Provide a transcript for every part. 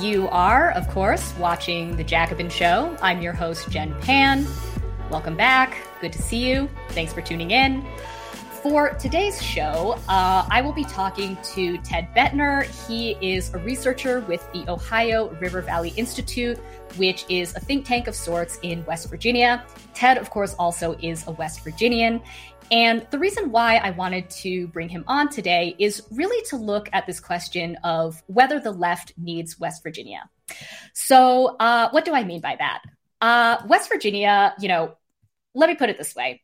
You are, of course, watching The Jacobin Show. I'm your host, Jen Pan. Welcome back. Good to see you. Thanks for tuning in. For today's show, uh, I will be talking to Ted Boettner. He is a researcher with the Ohio River Valley Institute, which is a think tank of sorts in West Virginia. Ted, of course, also is a West Virginian. And the reason why I wanted to bring him on today is really to look at this question of whether the left needs West Virginia. So, uh, what do I mean by that? Uh, West Virginia, you know, let me put it this way.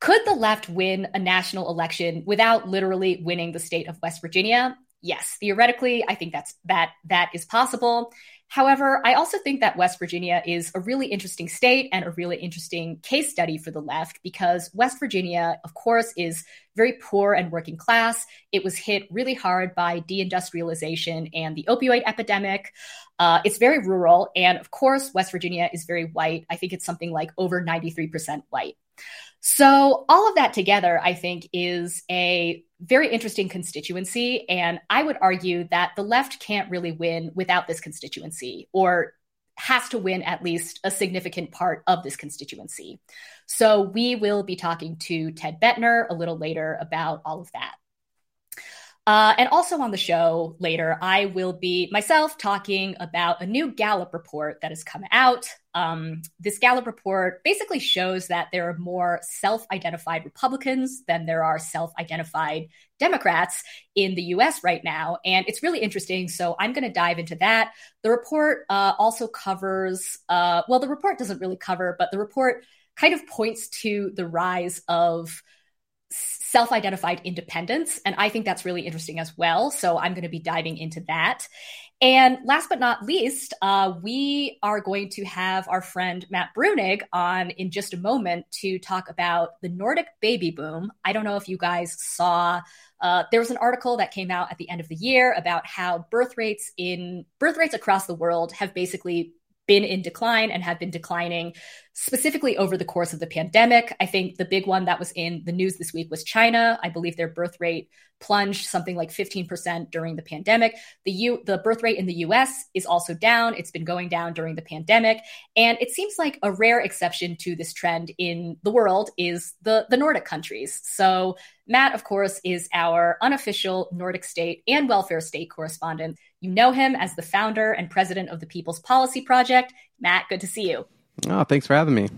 Could the left win a national election without literally winning the state of West Virginia? Yes, theoretically, I think that's that that is possible. However, I also think that West Virginia is a really interesting state and a really interesting case study for the left because West Virginia, of course, is very poor and working class. It was hit really hard by deindustrialization and the opioid epidemic. Uh, it's very rural. And of course, West Virginia is very white. I think it's something like over 93% white. So, all of that together, I think, is a very interesting constituency. And I would argue that the left can't really win without this constituency or has to win at least a significant part of this constituency. So, we will be talking to Ted Boettner a little later about all of that. Uh, and also on the show later, I will be myself talking about a new Gallup report that has come out. Um, this Gallup report basically shows that there are more self identified Republicans than there are self identified Democrats in the US right now. And it's really interesting. So I'm going to dive into that. The report uh, also covers, uh, well, the report doesn't really cover, but the report kind of points to the rise of self identified independence. And I think that's really interesting as well. So I'm going to be diving into that. And last but not least, uh, we are going to have our friend Matt Bruenig on in just a moment to talk about the Nordic baby boom. I don't know if you guys saw. Uh, there was an article that came out at the end of the year about how birth rates in birth rates across the world have basically been in decline and have been declining specifically over the course of the pandemic. I think the big one that was in the news this week was China. I believe their birth rate plunged something like 15% during the pandemic. The U the birth rate in the US is also down. It's been going down during the pandemic, and it seems like a rare exception to this trend in the world is the the Nordic countries. So Matt, of course, is our unofficial Nordic state and welfare state correspondent. You know him as the founder and president of the People's Policy Project. Matt, good to see you. Oh, thanks for having me.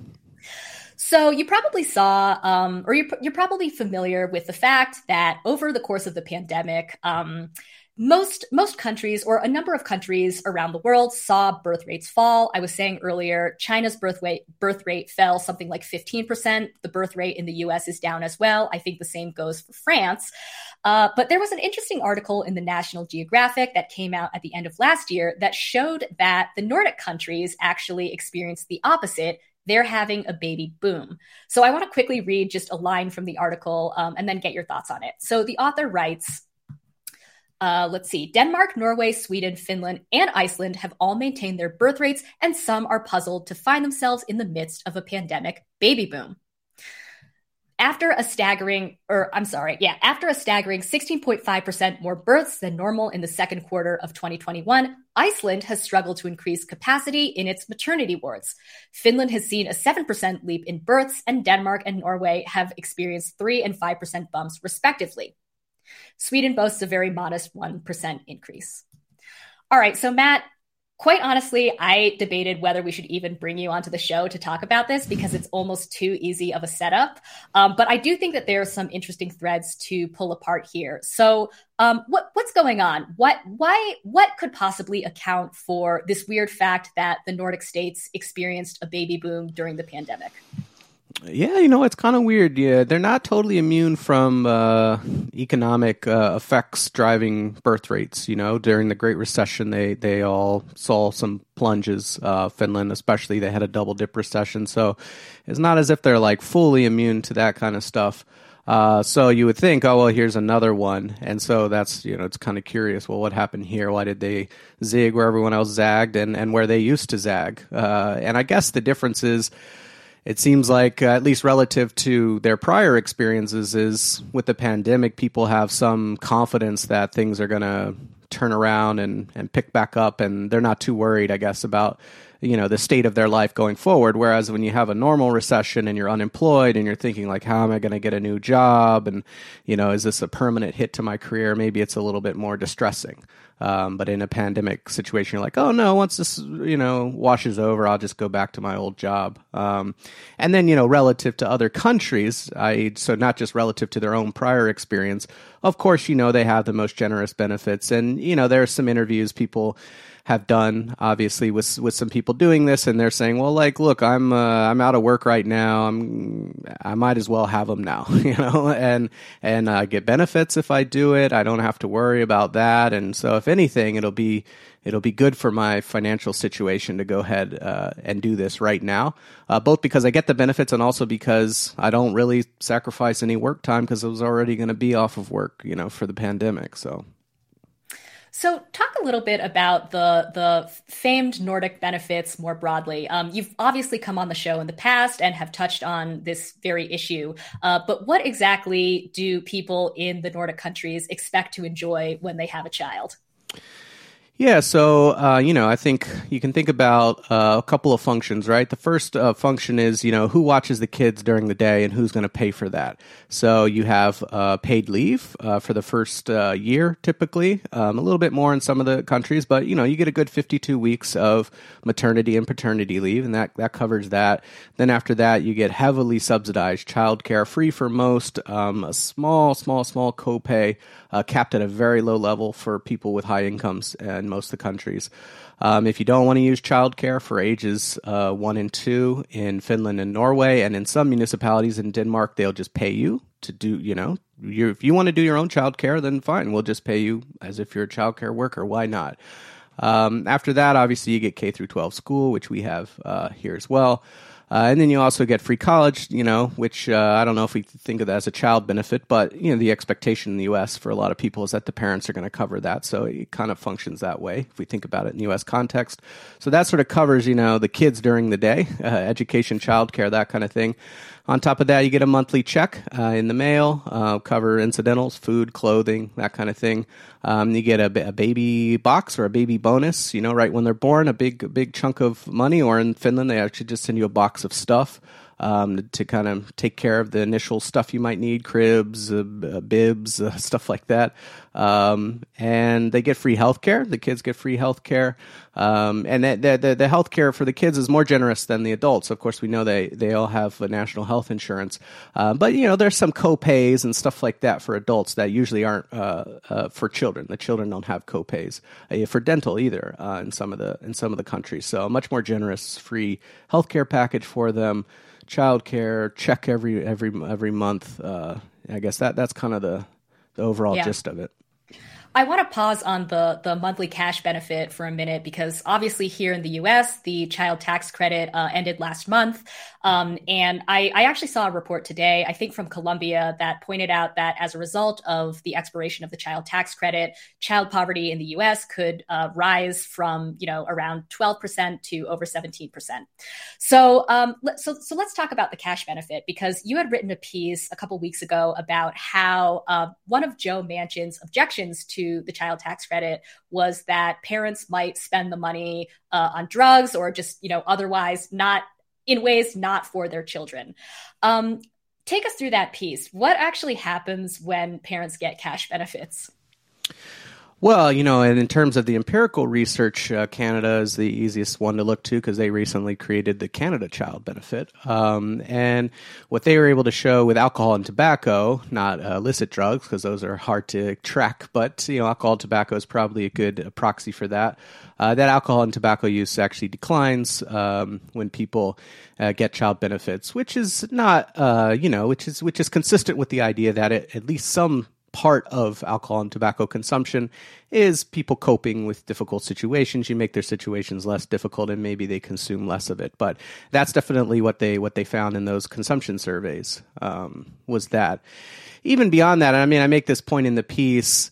So you probably saw, um, or you're, you're, probably familiar with the fact that over the course of the pandemic, um, most most countries or a number of countries around the world saw birth rates fall. I was saying earlier, China's birth rate birth rate fell something like 15%. The birth rate in the US is down as well. I think the same goes for France. Uh, but there was an interesting article in the National Geographic that came out at the end of last year that showed that the Nordic countries actually experienced the opposite they're having a baby boom. So I want to quickly read just a line from the article um, and then get your thoughts on it. So the author writes uh, let's see. Denmark, Norway, Sweden, Finland, and Iceland have all maintained their birth rates, and some are puzzled to find themselves in the midst of a pandemic baby boom. After a staggering, or I'm sorry, yeah, after a staggering 16.5% more births than normal in the second quarter of 2021, Iceland has struggled to increase capacity in its maternity wards. Finland has seen a 7% leap in births, and Denmark and Norway have experienced 3 and 5% bumps, respectively. Sweden boasts a very modest 1% increase. All right, so Matt, quite honestly, I debated whether we should even bring you onto the show to talk about this because it's almost too easy of a setup. Um, but I do think that there are some interesting threads to pull apart here. So, um, what what's going on? What why what could possibly account for this weird fact that the Nordic states experienced a baby boom during the pandemic? Yeah, you know, it's kind of weird. Yeah, they're not totally immune from uh, economic uh, effects driving birth rates. You know, during the Great Recession, they they all saw some plunges. Uh, Finland, especially, they had a double dip recession, so it's not as if they're like fully immune to that kind of stuff. Uh, so you would think, oh well, here's another one, and so that's you know it's kind of curious. Well, what happened here? Why did they zig where everyone else zagged, and and where they used to zag? Uh, and I guess the difference is, it seems like uh, at least relative to their prior experiences, is with the pandemic, people have some confidence that things are going to turn around and and pick back up, and they're not too worried, I guess, about you know the state of their life going forward whereas when you have a normal recession and you're unemployed and you're thinking like how am i going to get a new job and you know is this a permanent hit to my career maybe it's a little bit more distressing um, but in a pandemic situation, you're like, oh no, once this you know washes over, I'll just go back to my old job. Um, and then you know, relative to other countries, I so not just relative to their own prior experience. Of course, you know they have the most generous benefits, and you know there are some interviews people have done obviously with with some people doing this and they're saying well like look i'm uh, i'm out of work right now. I'm i might as well have them now you know? And and i get benefits if i do it. I don't have to worry about that. And so if anything it'll be it'll be good for my financial situation to go ahead uh, and do this right now, uh, both because I get the benefits and also because I don't really sacrifice any work time because I was already going to be off of work, you know, for the pandemic. So so, talk a little bit about the the famed Nordic benefits more broadly. Um, you've obviously come on the show in the past and have touched on this very issue. Uh, but what exactly do people in the Nordic countries expect to enjoy when they have a child? Yeah, so uh, you know, I think you can think about uh, a couple of functions, right? The first uh, function is you know who watches the kids during the day and who's going to pay for that. So you have uh, paid leave uh, for the first uh, year, typically um, a little bit more in some of the countries, but you know you get a good fifty-two weeks of maternity and paternity leave, and that that covers that. Then after that, you get heavily subsidized childcare, free for most, um, a small, small, small copay capped at a very low level for people with high incomes and most of the countries. Um, if you don't want to use childcare for ages uh, one and two in Finland and Norway, and in some municipalities in Denmark, they'll just pay you to do, you know, if you want to do your own childcare, then fine, we'll just pay you as if you're a childcare worker. Why not? Um, after that, obviously, you get K through 12 school, which we have uh, here as well. Uh, and then you also get free college, you know, which uh, I don't know if we think of that as a child benefit, but you know, the expectation in the U.S. for a lot of people is that the parents are going to cover that, so it kind of functions that way if we think about it in the U.S. context. So that sort of covers, you know, the kids during the day, uh, education, childcare, that kind of thing. On top of that, you get a monthly check uh, in the mail, uh, cover incidentals, food, clothing, that kind of thing. Um, you get a, a, baby box or a baby bonus, you know, right when they're born, a big, big chunk of money. Or in Finland, they actually just send you a box of stuff um, to kind of take care of the initial stuff you might need cribs, uh, bibs, uh, stuff like that. Um, and they get free health care. The kids get free health care. Um, and the, the, the health care for the kids is more generous than the adults. Of course, we know they, they all have national health insurance. Uh, but, you know, there's some co-pays and stuff like that for adults that usually aren't uh, uh, for children. The children don't have co-pays uh, for dental either in some of the in some of the countries. So a much more generous free health care package for them childcare, check every every every month. Uh, I guess that that's kind of the, the overall yeah. gist of it. I want to pause on the the monthly cash benefit for a minute because obviously here in the U.S. the child tax credit uh, ended last month, um, and I, I, actually saw a report today, I think from Columbia, that pointed out that as a result of the expiration of the child tax credit, child poverty in the U.S. could uh, rise from you know around 12% to over 17%. So, um, so, so let's talk about the cash benefit because you had written a piece a couple weeks ago about how uh, one of Joe Manchin's objections to the child tax credit was that parents might spend the money uh, on drugs or just you know otherwise not in ways not for their children. Um, take us through that piece. What actually happens when parents get cash benefits? Well, you know, and in terms of the empirical research, uh, Canada is the easiest one to look to because they recently created the Canada Child Benefit. Um, and what they were able to show with alcohol and tobacco, not uh, illicit drugs, because those are hard to track, but, you know, alcohol and tobacco is probably a good uh, proxy for that. Uh, that alcohol and tobacco use actually declines um, when people uh, get child benefits, which is not, uh, you know, which is which is consistent with the idea that it, at least some part of alcohol and tobacco consumption is people coping with difficult situations. You make their situations less difficult, and maybe they consume less of it. But that's definitely what they what they found in those consumption surveys um, was that. Even beyond that, I mean, I make this point in the piece.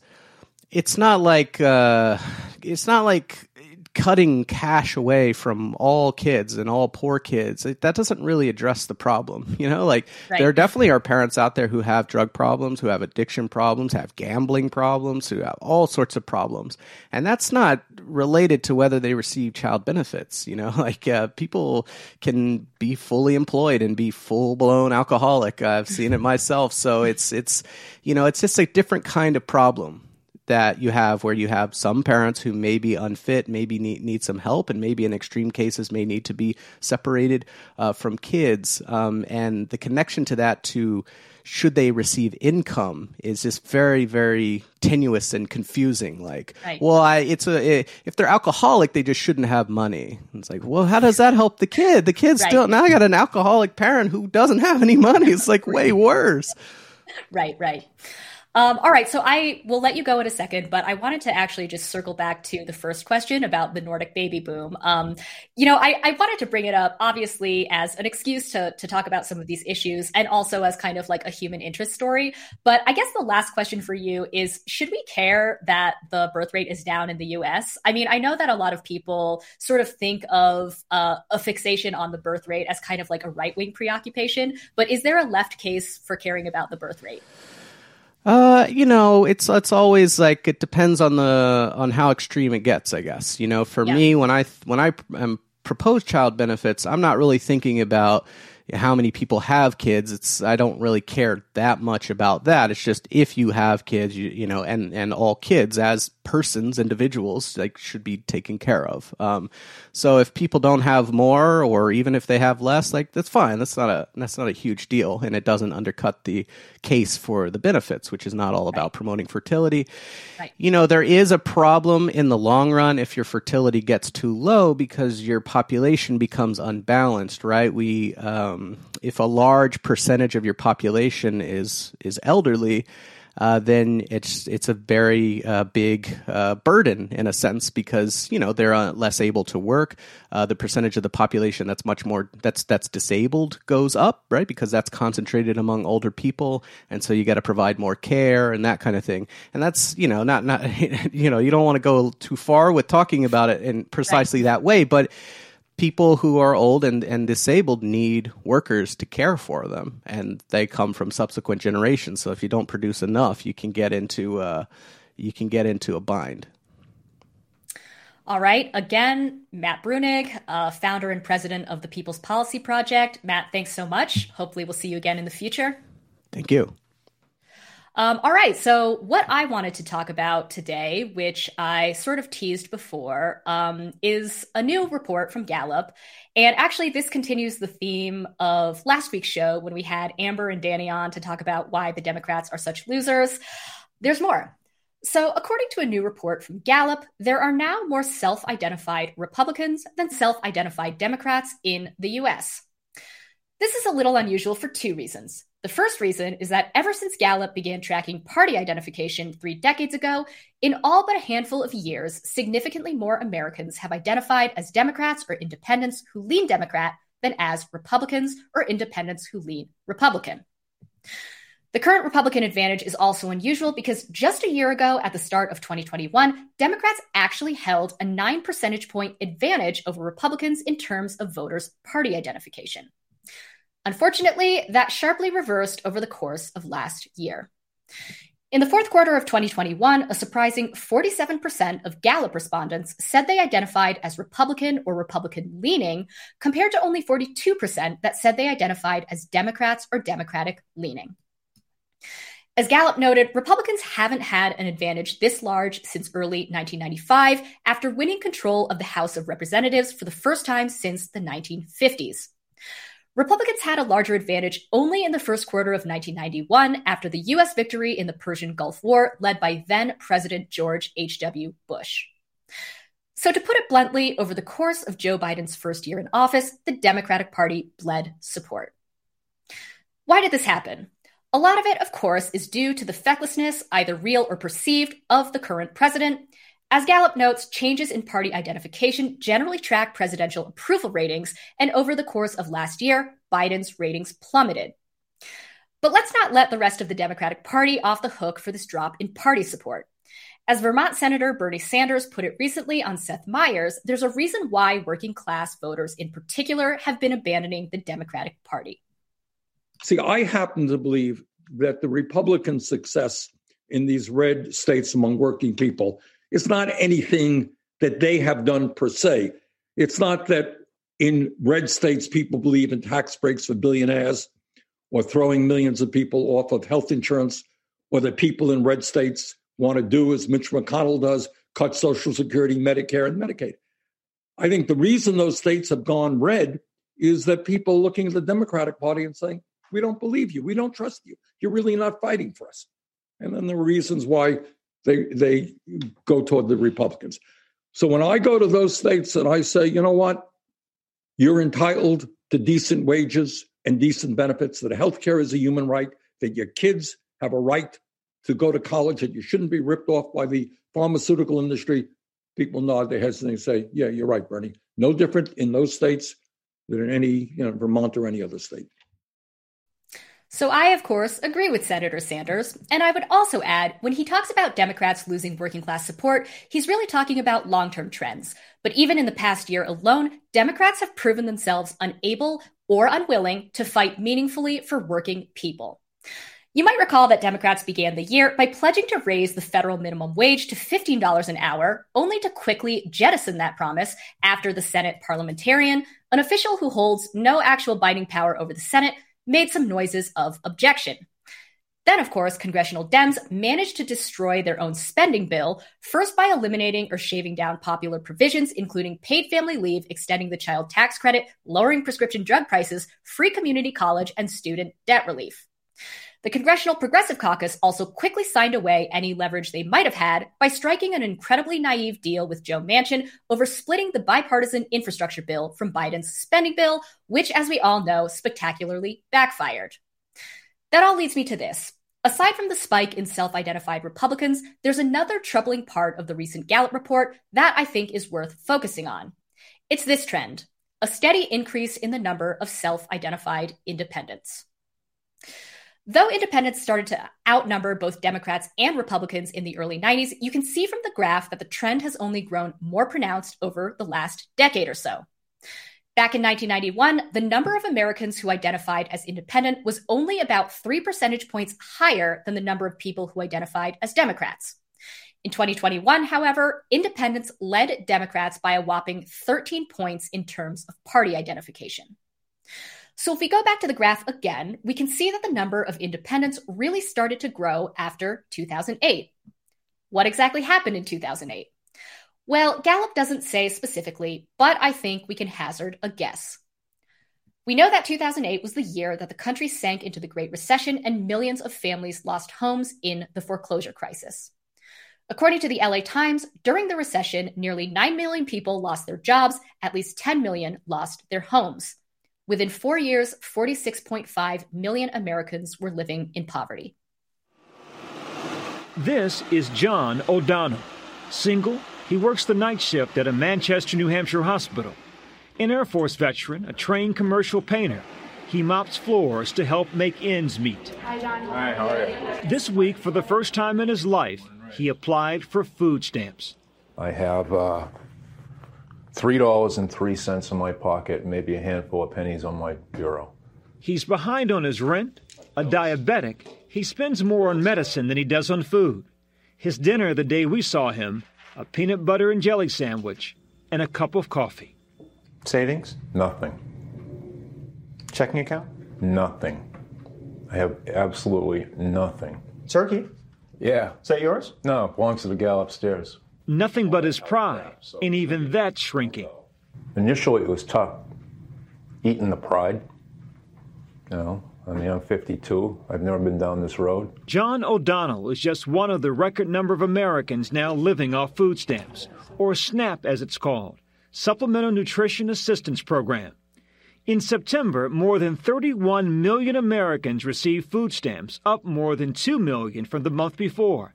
It's not like uh, it's not like cutting cash away from all kids and all poor kids that doesn't really address the problem you know? Like right. there definitely are parents out there who have drug problems who have addiction problems have gambling problems who have all sorts of problems. And that's not related to whether they receive child benefits you know? Like uh, people can be fully employed and be full blown alcoholic. I've seen it myself. So it's it's you know it's just a different kind of problem that you have where you have some parents who may be unfit, maybe need, need some help, and maybe in extreme cases may need to be separated uh, from kids. Um, and the connection to that to should they receive income is just very very tenuous and confusing like right. well I, it's a if they're alcoholic they just shouldn't have money it's like well how does that help the kid the kid right. still now i got an alcoholic parent who doesn't have any money it's like way worse right right um, all right, so I will let you go in a second, but I wanted to actually just circle back to the first question about the Nordic baby boom. Um, you know, I, I, wanted to bring it up, obviously, as an excuse to, to talk about some of these issues and also as kind of like a human interest story. But I guess the last question for you is should we care that the birth rate is down in the US? I mean, I know that a lot of people sort of think of uh, a fixation on the birth rate as kind of like a right wing preoccupation, but is there a left case for caring about the birth rate? Uh, you know, it's it's always like it depends on the on how extreme it gets. I guess you know, for yeah. me, when I when I um, propose child benefits, I'm not really thinking about how many people have kids it's i don't really care that much about that it's just if you have kids you, you know and and all kids as persons individuals like should be taken care of um, so if people don't have more or even if they have less like that's fine that's not a that's not a huge deal and it doesn't undercut the case for the benefits which is not all about right. promoting fertility right. you know there is a problem in the long run if your fertility gets too low because your population becomes unbalanced right we um, um, if a large percentage of your population is is elderly, uh, then it's it's a very uh, big uh, burden in a sense because you know they're uh, less able to work. Uh, the percentage of the population that's much more that's that's disabled goes up, right? Because that's concentrated among older people, and so you got to provide more care and that kind of thing. And that's you know not not you know you don't want to go too far with talking about it in precisely right. that way, but people who are old and, and disabled need workers to care for them, and they come from subsequent generations. So if you don't produce enough, you can get into uh, you can get into a bind. All right. Again, Matt Bruenig, uh, founder and president of the People's Policy Project. Matt, thanks so much. Hopefully, we'll see you again in the future. Thank you. Um, all right. So, what I wanted to talk about today, which I sort of teased before, um, is a new report from Gallup. And actually, this continues the theme of last week's show when we had Amber and Danny on to talk about why the Democrats are such losers. There's more. So, according to a new report from Gallup, there are now more self identified Republicans than self identified Democrats in the US. This is a little unusual for two reasons. The first reason is that ever since Gallup began tracking party identification three decades ago, in all but a handful of years, significantly more Americans have identified as Democrats or independents who lean Democrat than as Republicans or independents who lean Republican. The current Republican advantage is also unusual because just a year ago, at the start of 2021, Democrats actually held a nine percentage point advantage over Republicans in terms of voters' party identification. Unfortunately, that sharply reversed over the course of last year. In the fourth quarter of 2021, a surprising 47% of Gallup respondents said they identified as Republican or Republican leaning, compared to only 42% that said they identified as Democrats or Democratic leaning. As Gallup noted, Republicans haven't had an advantage this large since early 1995 after winning control of the House of Representatives for the first time since the 1950s. Republicans had a larger advantage only in the first quarter of 1991 after the U.S. victory in the Persian Gulf War, led by then President George H.W. Bush. So, to put it bluntly, over the course of Joe Biden's first year in office, the Democratic Party bled support. Why did this happen? A lot of it, of course, is due to the fecklessness, either real or perceived, of the current president. As Gallup notes, changes in party identification generally track presidential approval ratings, and over the course of last year, Biden's ratings plummeted. But let's not let the rest of the Democratic Party off the hook for this drop in party support. As Vermont Senator Bernie Sanders put it recently on Seth Meyers, there's a reason why working class voters in particular have been abandoning the Democratic Party. See, I happen to believe that the Republican success in these red states among working people is not anything that they have done per se. It's not that in red states people believe in tax breaks for billionaires or throwing millions of people off of health insurance or that people in red states want to do as Mitch McConnell does cut Social Security, Medicare, and Medicaid. I think the reason those states have gone red is that people looking at the Democratic Party and saying, we don't believe you. We don't trust you. You're really not fighting for us. And then there are reasons why they they go toward the Republicans. So when I go to those states and I say, you know what, you're entitled to decent wages and decent benefits, that health care is a human right, that your kids have a right to go to college, that you shouldn't be ripped off by the pharmaceutical industry, people nod their heads and they say, yeah, you're right, Bernie. No different in those states than in any, you know, Vermont or any other state. So I, of course, agree with Senator Sanders. And I would also add, when he talks about Democrats losing working class support, he's really talking about long term trends. But even in the past year alone, Democrats have proven themselves unable or unwilling to fight meaningfully for working people. You might recall that Democrats began the year by pledging to raise the federal minimum wage to $15 an hour, only to quickly jettison that promise after the Senate parliamentarian, an official who holds no actual binding power over the Senate, made some noises of objection. Then, of course, congressional Dems managed to destroy their own spending bill, first by eliminating or shaving down popular provisions, including paid family leave, extending the child tax credit, lowering prescription drug prices, free community college, and student debt relief. The Congressional Progressive Caucus also quickly signed away any leverage they might have had by striking an incredibly naive deal with Joe Manchin over splitting the bipartisan infrastructure bill from Biden's spending bill, which, as we all know, spectacularly backfired. That all leads me to this. Aside from the spike in self identified Republicans, there's another troubling part of the recent Gallup report that I think is worth focusing on. It's this trend a steady increase in the number of self identified independents. Though independents started to outnumber both Democrats and Republicans in the early 90s, you can see from the graph that the trend has only grown more pronounced over the last decade or so. Back in 1991, the number of Americans who identified as independent was only about three percentage points higher than the number of people who identified as Democrats. In 2021, however, independents led Democrats by a whopping 13 points in terms of party identification. So if we go back to the graph again, we can see that the number of independents really started to grow after 2008. What exactly happened in 2008? Well, Gallup doesn't say specifically, but I think we can hazard a guess. We know that 2008 was the year that the country sank into the Great Recession and millions of families lost homes in the foreclosure crisis. According to the LA Times, during the recession, nearly 9 million people lost their jobs, at least 10 million lost their homes. Within four years, 46.5 million Americans were living in poverty. This is John O'Donnell. Single, he works the night shift at a Manchester, New Hampshire hospital. An Air Force veteran, a trained commercial painter, he mops floors to help make ends meet. Hi, John. Hi, how are you? This week, for the first time in his life, he applied for food stamps. I have uh, $3.03 in my pocket, maybe a handful of pennies on my bureau. He's behind on his rent, a diabetic. He spends more on medicine than he does on food. His dinner the day we saw him a peanut butter and jelly sandwich and a cup of coffee. Savings? Nothing. Checking account? Nothing. I have absolutely nothing. Turkey? Yeah. Is that yours? No, it belongs to the gal upstairs nothing but his pride, and even that shrinking. Initially, it was tough eating the pride. You know, I mean, I'm 52. I've never been down this road. John O'Donnell is just one of the record number of Americans now living off food stamps, or SNAP as it's called, Supplemental Nutrition Assistance Program. In September, more than 31 million Americans received food stamps, up more than 2 million from the month before.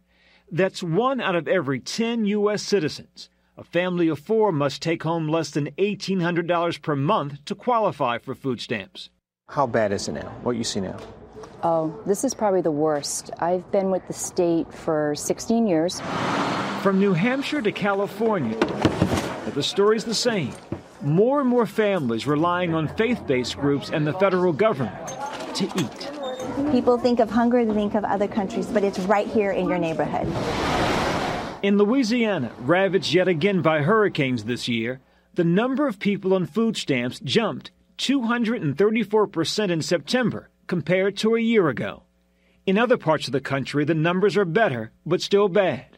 That's one out of every 10 U.S. citizens. A family of four must take home less than $1,800 per month to qualify for food stamps. How bad is it now? What you see now? Oh, this is probably the worst. I've been with the state for 16 years. From New Hampshire to California, the story's the same. More and more families relying on faith based groups and the federal government to eat. People think of hunger, they think of other countries, but it's right here in your neighborhood. In Louisiana, ravaged yet again by hurricanes this year, the number of people on food stamps jumped 234% in September compared to a year ago. In other parts of the country, the numbers are better, but still bad.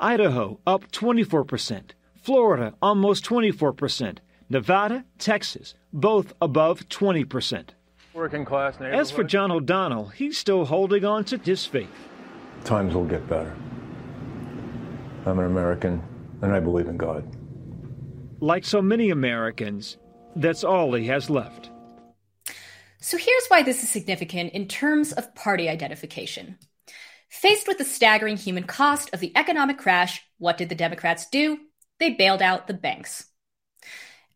Idaho up 24%, Florida almost 24%, Nevada, Texas both above 20%. Working class neighborhood. As for John O'Donnell, he's still holding on to his faith. Times will get better. I'm an American, and I believe in God. Like so many Americans, that's all he has left. So here's why this is significant in terms of party identification. Faced with the staggering human cost of the economic crash, what did the Democrats do? They bailed out the banks.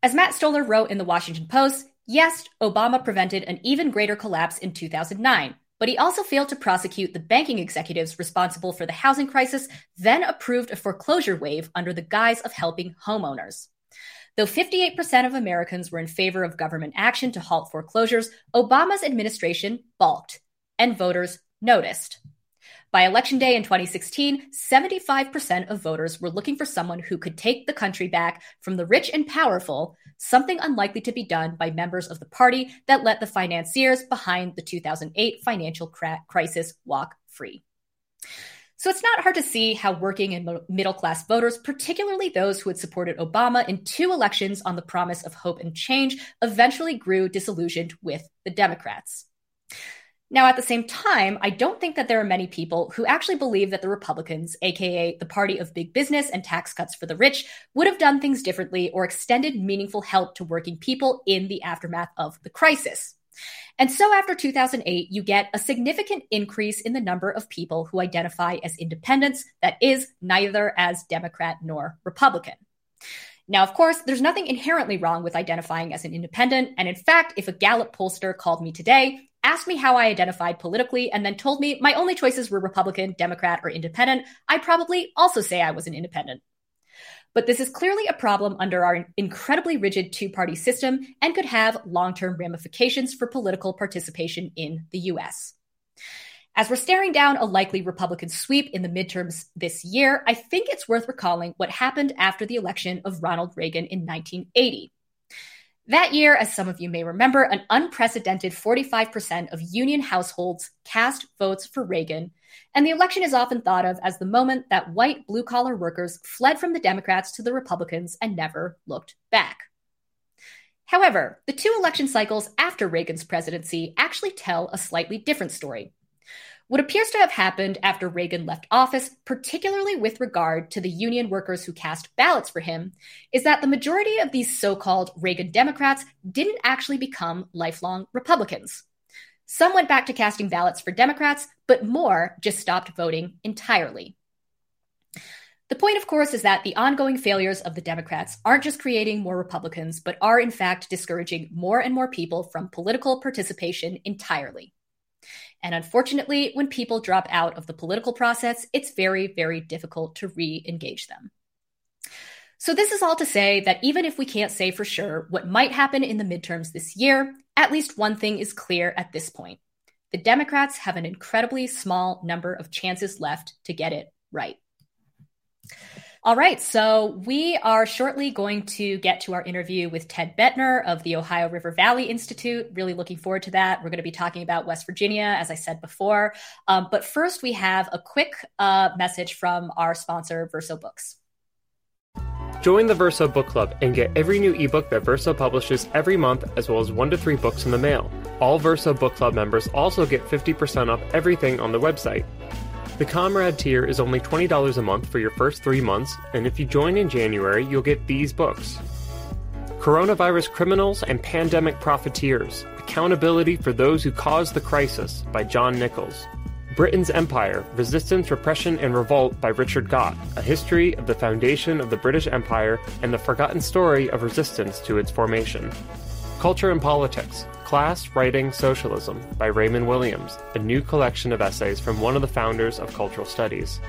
As Matt Stoller wrote in the Washington Post, yes, Obama prevented an even greater collapse in 2009, but he also failed to prosecute the banking executives responsible for the housing crisis, then approved a foreclosure wave under the guise of helping homeowners. Though 58% of Americans were in favor of government action to halt foreclosures, Obama's administration balked, and voters noticed. By election day in 2016, 75% of voters were looking for someone who could take the country back from the rich and powerful, something unlikely to be done by members of the party that let the financiers behind the 2008 financial crisis walk free. So it's not hard to see how working and middle class voters, particularly those who had supported Obama in two elections on the promise of hope and change, eventually grew disillusioned with the Democrats. Now, at the same time, I don't think that there are many people who actually believe that the Republicans, aka the party of big business and tax cuts for the rich, would have done things differently or extended meaningful help to working people in the aftermath of the crisis. And so after 2008, you get a significant increase in the number of people who identify as independents, that is, neither as Democrat nor Republican. Now, of course, there's nothing inherently wrong with identifying as an independent. And in fact, if a Gallup pollster called me today, asked me how I identified politically, and then told me my only choices were Republican, Democrat, or independent, I'd probably also say I was an independent. But this is clearly a problem under our incredibly rigid two party system and could have long term ramifications for political participation in the US. As we're staring down a likely Republican sweep in the midterms this year, I think it's worth recalling what happened after the election of Ronald Reagan in 1980. That year, as some of you may remember, an unprecedented 45% of union households cast votes for Reagan, and the election is often thought of as the moment that white blue collar workers fled from the Democrats to the Republicans and never looked back. However, the two election cycles after Reagan's presidency actually tell a slightly different story. What appears to have happened after Reagan left office, particularly with regard to the union workers who cast ballots for him, is that the majority of these so called Reagan Democrats didn't actually become lifelong Republicans. Some went back to casting ballots for Democrats, but more just stopped voting entirely. The point, of course, is that the ongoing failures of the Democrats aren't just creating more Republicans, but are in fact discouraging more and more people from political participation entirely. And unfortunately, when people drop out of the political process, it's very, very difficult to re engage them. So, this is all to say that even if we can't say for sure what might happen in the midterms this year, at least one thing is clear at this point. The Democrats have an incredibly small number of chances left to get it right. All right, so we are shortly going to get to our interview with Ted Boettner of the Ohio River Valley Institute. Really looking forward to that. We're going to be talking about West Virginia, as I said before. Um, but first, we have a quick uh, message from our sponsor, Verso Books. Join the Verso Book Club and get every new ebook that Verso publishes every month, as well as one to three books in the mail. All Verso Book Club members also get 50% off everything on the website. The Comrade tier is only $20 a month for your first three months, and if you join in January, you'll get these books Coronavirus Criminals and Pandemic Profiteers Accountability for Those Who Caused the Crisis by John Nichols. Britain's Empire Resistance, Repression, and Revolt by Richard Gott, a history of the foundation of the British Empire and the forgotten story of resistance to its formation. Culture and Politics Class, Writing, Socialism by Raymond Williams, a new collection of essays from one of the founders of cultural studies.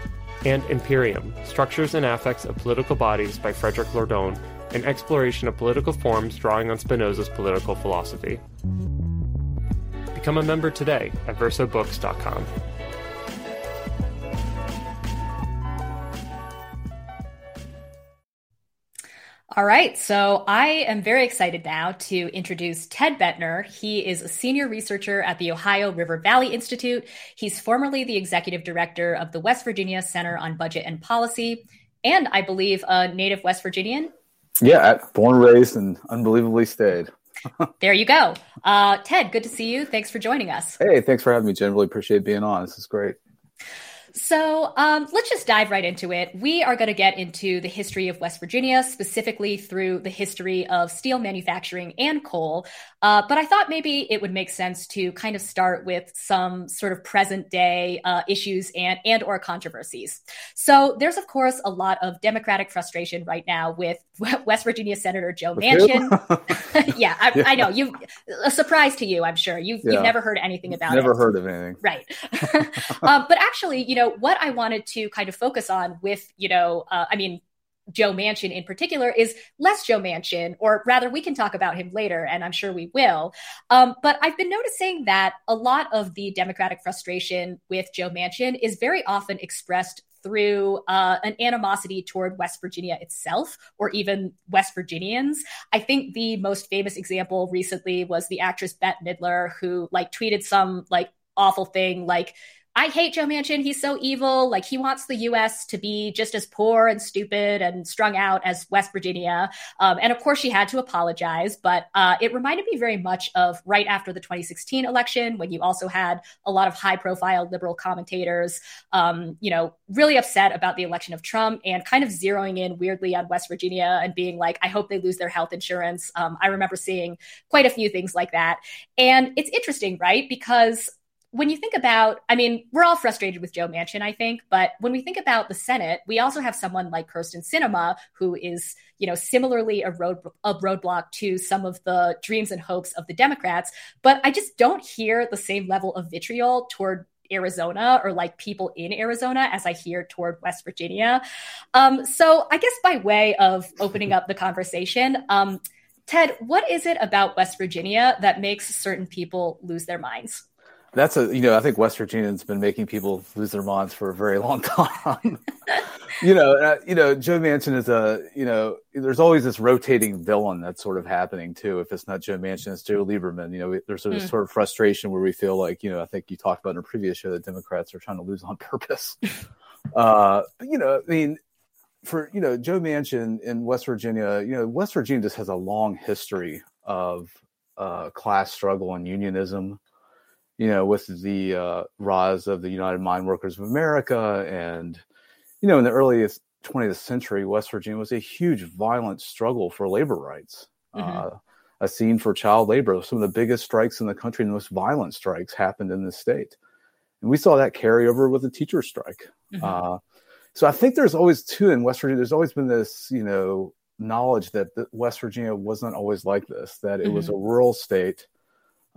And Imperium Structures and Affects of Political Bodies by Frederick Lordon, an exploration of political forms drawing on Spinoza's political philosophy. Become a member today at versobooks.com. All right, so I am very excited now to introduce Ted Boettner. He is a senior researcher at the Ohio River Valley Institute. He's formerly the executive director of the West Virginia Center on Budget and Policy, and I believe a native West Virginian. Yeah, born, raised, and unbelievably stayed. there you go. Uh, Ted, good to see you. Thanks for joining us. Hey, thanks for having me, Jen. Really appreciate being on. This is great. So um, let's just dive right into it. We are going to get into the history of West Virginia, specifically through the history of steel manufacturing and coal. Uh, but I thought maybe it would make sense to kind of start with some sort of present day uh, issues and and or controversies. So there's of course a lot of Democratic frustration right now with West Virginia Senator Joe Manchin. yeah, I, yeah, I, know you. A surprise to you, I'm sure. You've, yeah. you've never heard anything about never it. Never heard of anything. Right. um, but actually, you know what I wanted to kind of focus on with you know, uh, I mean, Joe Manchin in particular is less Joe Manchin, or rather, we can talk about him later, and I'm sure we will. Um, but I've been noticing that a lot of the Democratic frustration with Joe Manchin is very often expressed through uh, an animosity toward West Virginia itself, or even West Virginians. I think the most famous example recently was the actress Bette Midler, who like tweeted some like awful thing like I hate Joe Manchin. He's so evil. Like he wants the U.S. to be just as poor and stupid and strung out as West Virginia. Um, and of course, she had to apologize. But uh, it reminded me very much of right after the 2016 election, when you also had a lot of high-profile liberal commentators, um, you know, really upset about the election of Trump and kind of zeroing in weirdly on West Virginia and being like, "I hope they lose their health insurance." Um, I remember seeing quite a few things like that, and it's interesting, right? Because when you think about, I mean, we're all frustrated with Joe Manchin, I think, but when we think about the Senate, we also have someone like Kyrsten Sinema, who is, you know, similarly a road a roadblock to some of the dreams and hopes of the Democrats. But I just don't hear the same level of vitriol toward Arizona or like people in Arizona as I hear toward West Virginia. Um, so I guess by way of opening up the conversation, um, Ted, what is it about West Virginia that makes certain people lose their minds? That's a you know I think West Virginia's been making people lose their minds for a very long time. you know, uh, you know, Joe Manchin is a you know, there's always this rotating villain that's sort of happening too. If it's not Joe Manchin, it's Joe Lieberman. You know, there's sort of, mm. sort of frustration where we feel like you know I think you talked about in a previous show that Democrats are trying to lose on purpose. uh, but, you know, I mean. For you know Joe Manchin in West Virginia, you know West Virginia just has a long history of uh, class struggle and unionism you know, with the uh, rise of the United Mine Workers of America. And, you know, in the earliest 20th century, West Virginia was a huge violent struggle for labor rights. Mm-hmm. Uh, a scene for child labor. Some of the biggest strikes in the country, the most violent strikes happened in this state. And we saw that carry over with the teacher strike. Mm-hmm. Uh, so I think there's always, too, in West Virginia, there's always been this, you know, knowledge that West Virginia wasn't always like this, that it mm-hmm. was a rural state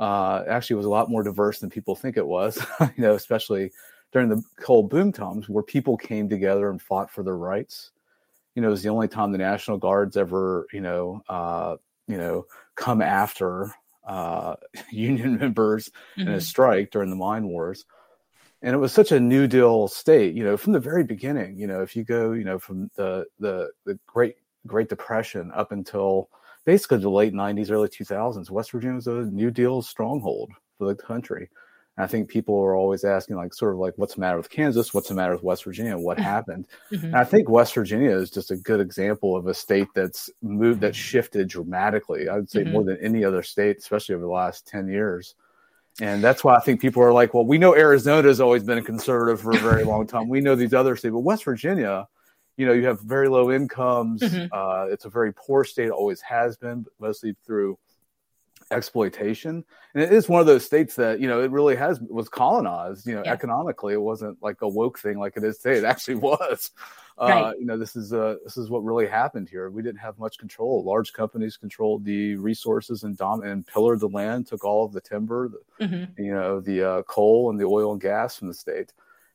uh, actually was a lot more diverse than people think it was. you know, especially during the coal boom times where people came together and fought for their rights. You know, it was the only time the National Guards ever, you know, uh, you know, come after uh, union members mm-hmm. in a mm-hmm. strike during the mine wars. And it was such a New Deal state, you know, from the very beginning. You know, if you go, you know, from the the the Great Great Depression up until basically the late 90s, early 2000s, West Virginia was a New Deal stronghold for the country. And I think people are always asking, like, sort of like, what's the matter with Kansas? What's the matter with West Virginia? What happened? Mm-hmm. And I think West Virginia is just a good example of a state that's moved, that shifted dramatically. I would say mm-hmm. more than any other state, especially over the last 10 years. And that's why I think people are like, well, we know Arizona has always been a conservative for a very long time. We know these other states, but West Virginia, You know, you have very low incomes. Mhm. Uh, it's a very poor state, always has been, mostly through exploitation. And it is one of those states that, you know, it really has was colonized, you know, Yeah. economically. It wasn't like a woke thing like it is today. It actually was. Uh, Right. you know, this is uh, this is what really happened here. We didn't have much control. Large companies controlled the resources and dom- and pillared the land, took all of the timber, the, Mhm. you know, the uh, coal and the oil and gas from the state.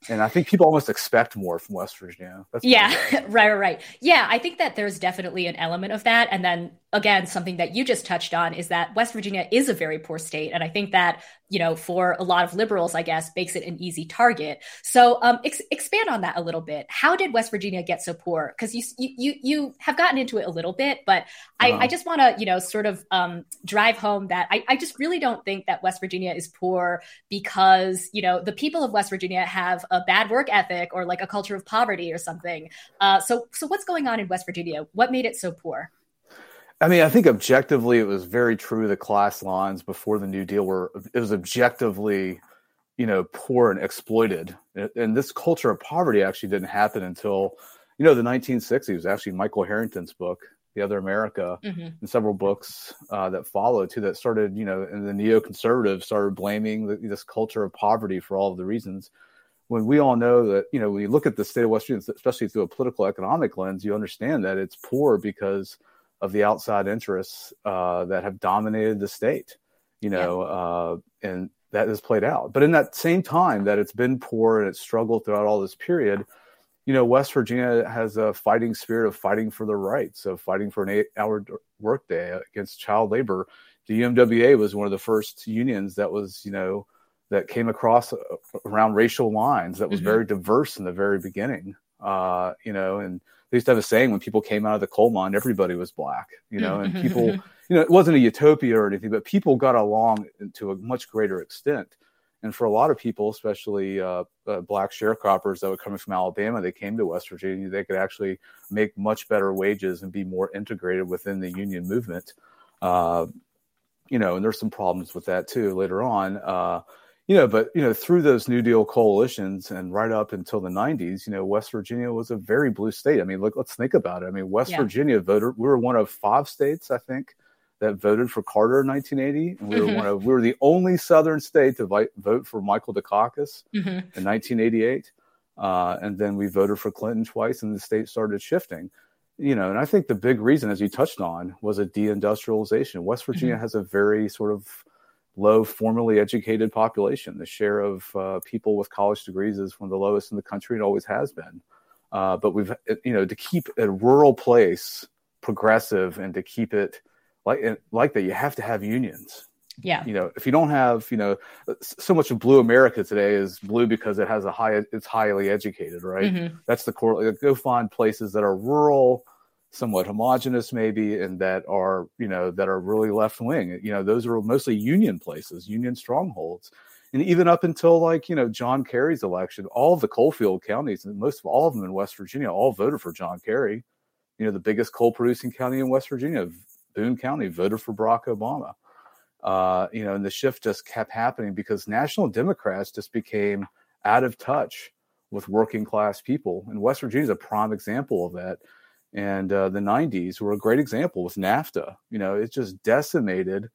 And I think people almost expect more from West Virginia. That's Yeah, right, right, right. Yeah, I think that there's definitely an element of that. And then again, something that you just touched on is that West Virginia is a very poor state. And I think that, you know, for a lot of liberals, I guess, makes it an easy target. So um, ex- expand on that a little bit. How did West Virginia get so poor? Because you, you, you, have gotten into it a little bit, but I, Uh-huh. I just want to, you know, sort of um, drive home that I, I just really don't think that West Virginia is poor because, you know, the people of West Virginia have a bad work ethic or like a culture of poverty or something. Uh, so, so what's going on in West Virginia? What made it so poor? I mean, I think objectively, it was very true. The class lines before the New Deal were it was objectively, you know, poor and exploited. And this culture of poverty actually didn't happen until, you know, the 1960s. Actually, Michael Harrington's book, The Other America, Mhm. and several books uh, that followed too. That started, you know, and the neoconservatives started blaming the, this culture of poverty for all of the reasons. When we all know that, you know, when you look at the state of West Virginia, especially through a political economic lens, you understand that it's poor because of the outside interests uh, that have dominated the state, you know, uh, and that has played out. But in that same time that it's been poor and it's struggled throughout all this period, you know, West Virginia has a fighting spirit of fighting for the rights, of fighting for an eight-hour workday against child labor. The UMWA was one of the first unions that was, you know, that came across uh, around racial lines that was Mhm. very diverse in the very beginning. Uh, you know, and they used to have a saying when people came out of the coal mine, everybody was black, you know, and Mhm. people, you know, it wasn't a utopia or anything, but people got along to a much greater extent. And for a lot of people, especially uh, uh, black sharecroppers that were coming from Alabama, they came to West Virginia. They could actually make much better wages and be more integrated within the union movement. Uh, you know, and there's some problems with that too later on. You know, but you know, through those New Deal coalitions and right up until the '90s, you know, West Virginia was a very blue state. I mean, look, let's think about it. I mean, West Yeah. Virginia voted. We were one of five states, I think, that voted for Carter in 1980, and we were Mhm. one of we were the only Southern state to vi- vote for Michael Dukakis Mhm. in 1988, uh, and then we voted for Clinton twice, and the state started shifting. You know, and I think the big reason, as you touched on, was a deindustrialization. West Virginia has a very sort of low formally educated population. The share of uh, people with college degrees is one of the lowest in the country and always has been. Uh, but we've, you know, to keep a rural place progressive and to keep it like like that, you have to have unions. Yeah. You know, if you don't have, you know, so much of blue America today is blue because it has a high, it's highly educated, right? Mhm. That's the core. Go find places that are rural, somewhat homogenous maybe and that are you know that are really left wing. You know those are mostly union places union strongholds. And even up until like you know john kerry's election all of the coalfield counties and most of all of them in west virginia all voted for john kerry. You know the biggest coal producing county in west virginia boone county voted for barack obama. Uh, you know and the shift just kept happening because national democrats just became out of touch with working class people. And west virginia is a prime example of that and uh, the 90s were a great example with NAFTA. You know, it just decimated,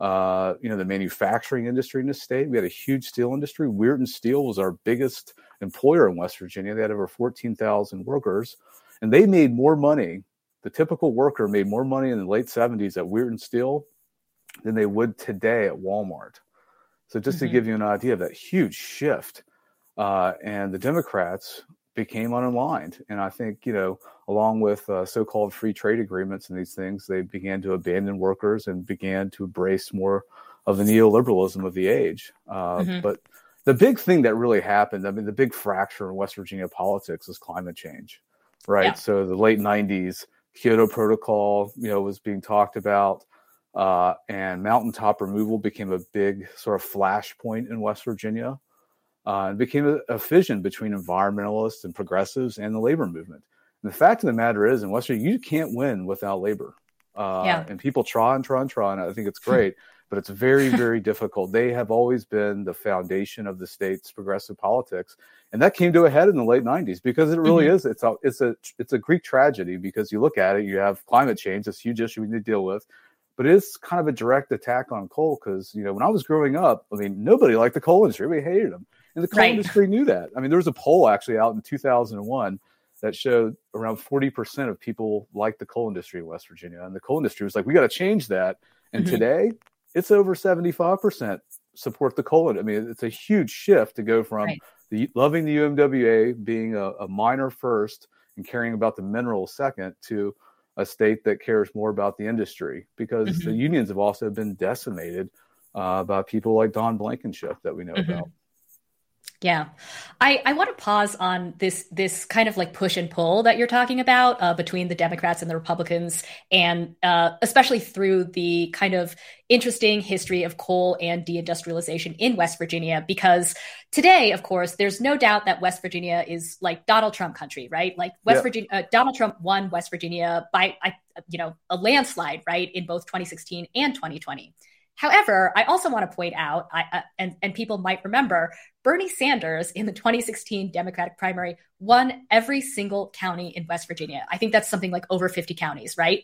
uh, you know, the manufacturing industry in the state. We had a huge steel industry. Weirton Steel was our biggest employer in West Virginia. They had over 14,000 workers, and they made more money. The typical worker made more money in the late 70s at Weirton Steel than they would today at Walmart. So just Mm-hmm. to give you an idea of that huge shift, uh, and the Democrats became unaligned. And I think, you know, along with uh, so called free trade agreements and these things, they began to abandon workers and began to embrace more of the neoliberalism of the age. Uh, Mhm. But the big thing that really happened, I mean, the big fracture in West Virginia politics is climate change, right? Yeah. So the late 90s, Kyoto Protocol, you know, was being talked about. Uh, and mountaintop removal became a big sort of flashpoint in West Virginia uh, and became a, a fission between environmentalists and progressives and the labor movement. And the fact of the matter is, in Western, you can't win without labor. Uh, Yeah. And people try and try and try, and I think it's great. but it's very, very difficult. They have always been the foundation of the state's progressive politics, and that came to a head in the late '90s because it really mm-hmm. is. It's a it's a it's a Greek tragedy because you look at it, you have climate change, this huge issue we need to deal with, but it's kind of a direct attack on coal because you know when I was growing up, I mean nobody liked the coal industry, we hated them, and the coal right. industry knew that. I mean there was a poll actually out in 2001 that showed around 40% of people like the coal industry in West Virginia. And the coal industry was like, we got to change that. And mm-hmm. today it's over 75% support the coal. I mean, it's a huge shift to go from right. the, loving the UMWA, being a, a miner first and caring about the mineral second to a state that cares more about the industry because mm-hmm. the unions have also been decimated uh, by people like Don Blankenship that we know mm-hmm. about. Yeah, I, I want to pause on this this kind of like push and pull that you're talking about uh, between the Democrats and the Republicans, and uh, especially through the kind of interesting history of coal and deindustrialization in West Virginia. Because today, of course, there's no doubt that West Virginia is like Donald Trump country, right? Like West yeah. Virginia, uh, Donald Trump won West Virginia by I, you know a landslide, right, in both 2016 and 2020. However, I also want to point out, I, uh, and, and people might remember, Bernie Sanders in the 2016 Democratic primary won every single county in West Virginia. I think that's something like over 50 counties, right?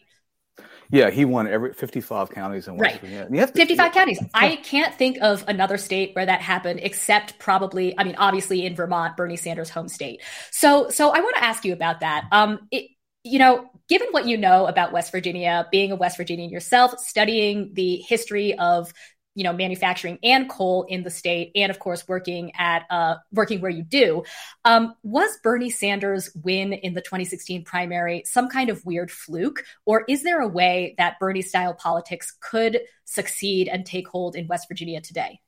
Yeah, he won every 55 counties in West right. Virginia. To, 55 yeah. counties. I can't think of another state where that happened except probably, I mean, obviously in Vermont, Bernie Sanders' home state. So, so I want to ask you about that. Um, it, you know, given what you know about West Virginia, being a West Virginian yourself, studying the history of you know manufacturing and coal in the state and of course working at uh, working where you do um, was bernie sanders win in the 2016 primary some kind of weird fluke or is there a way that bernie style politics could succeed and take hold in west virginia today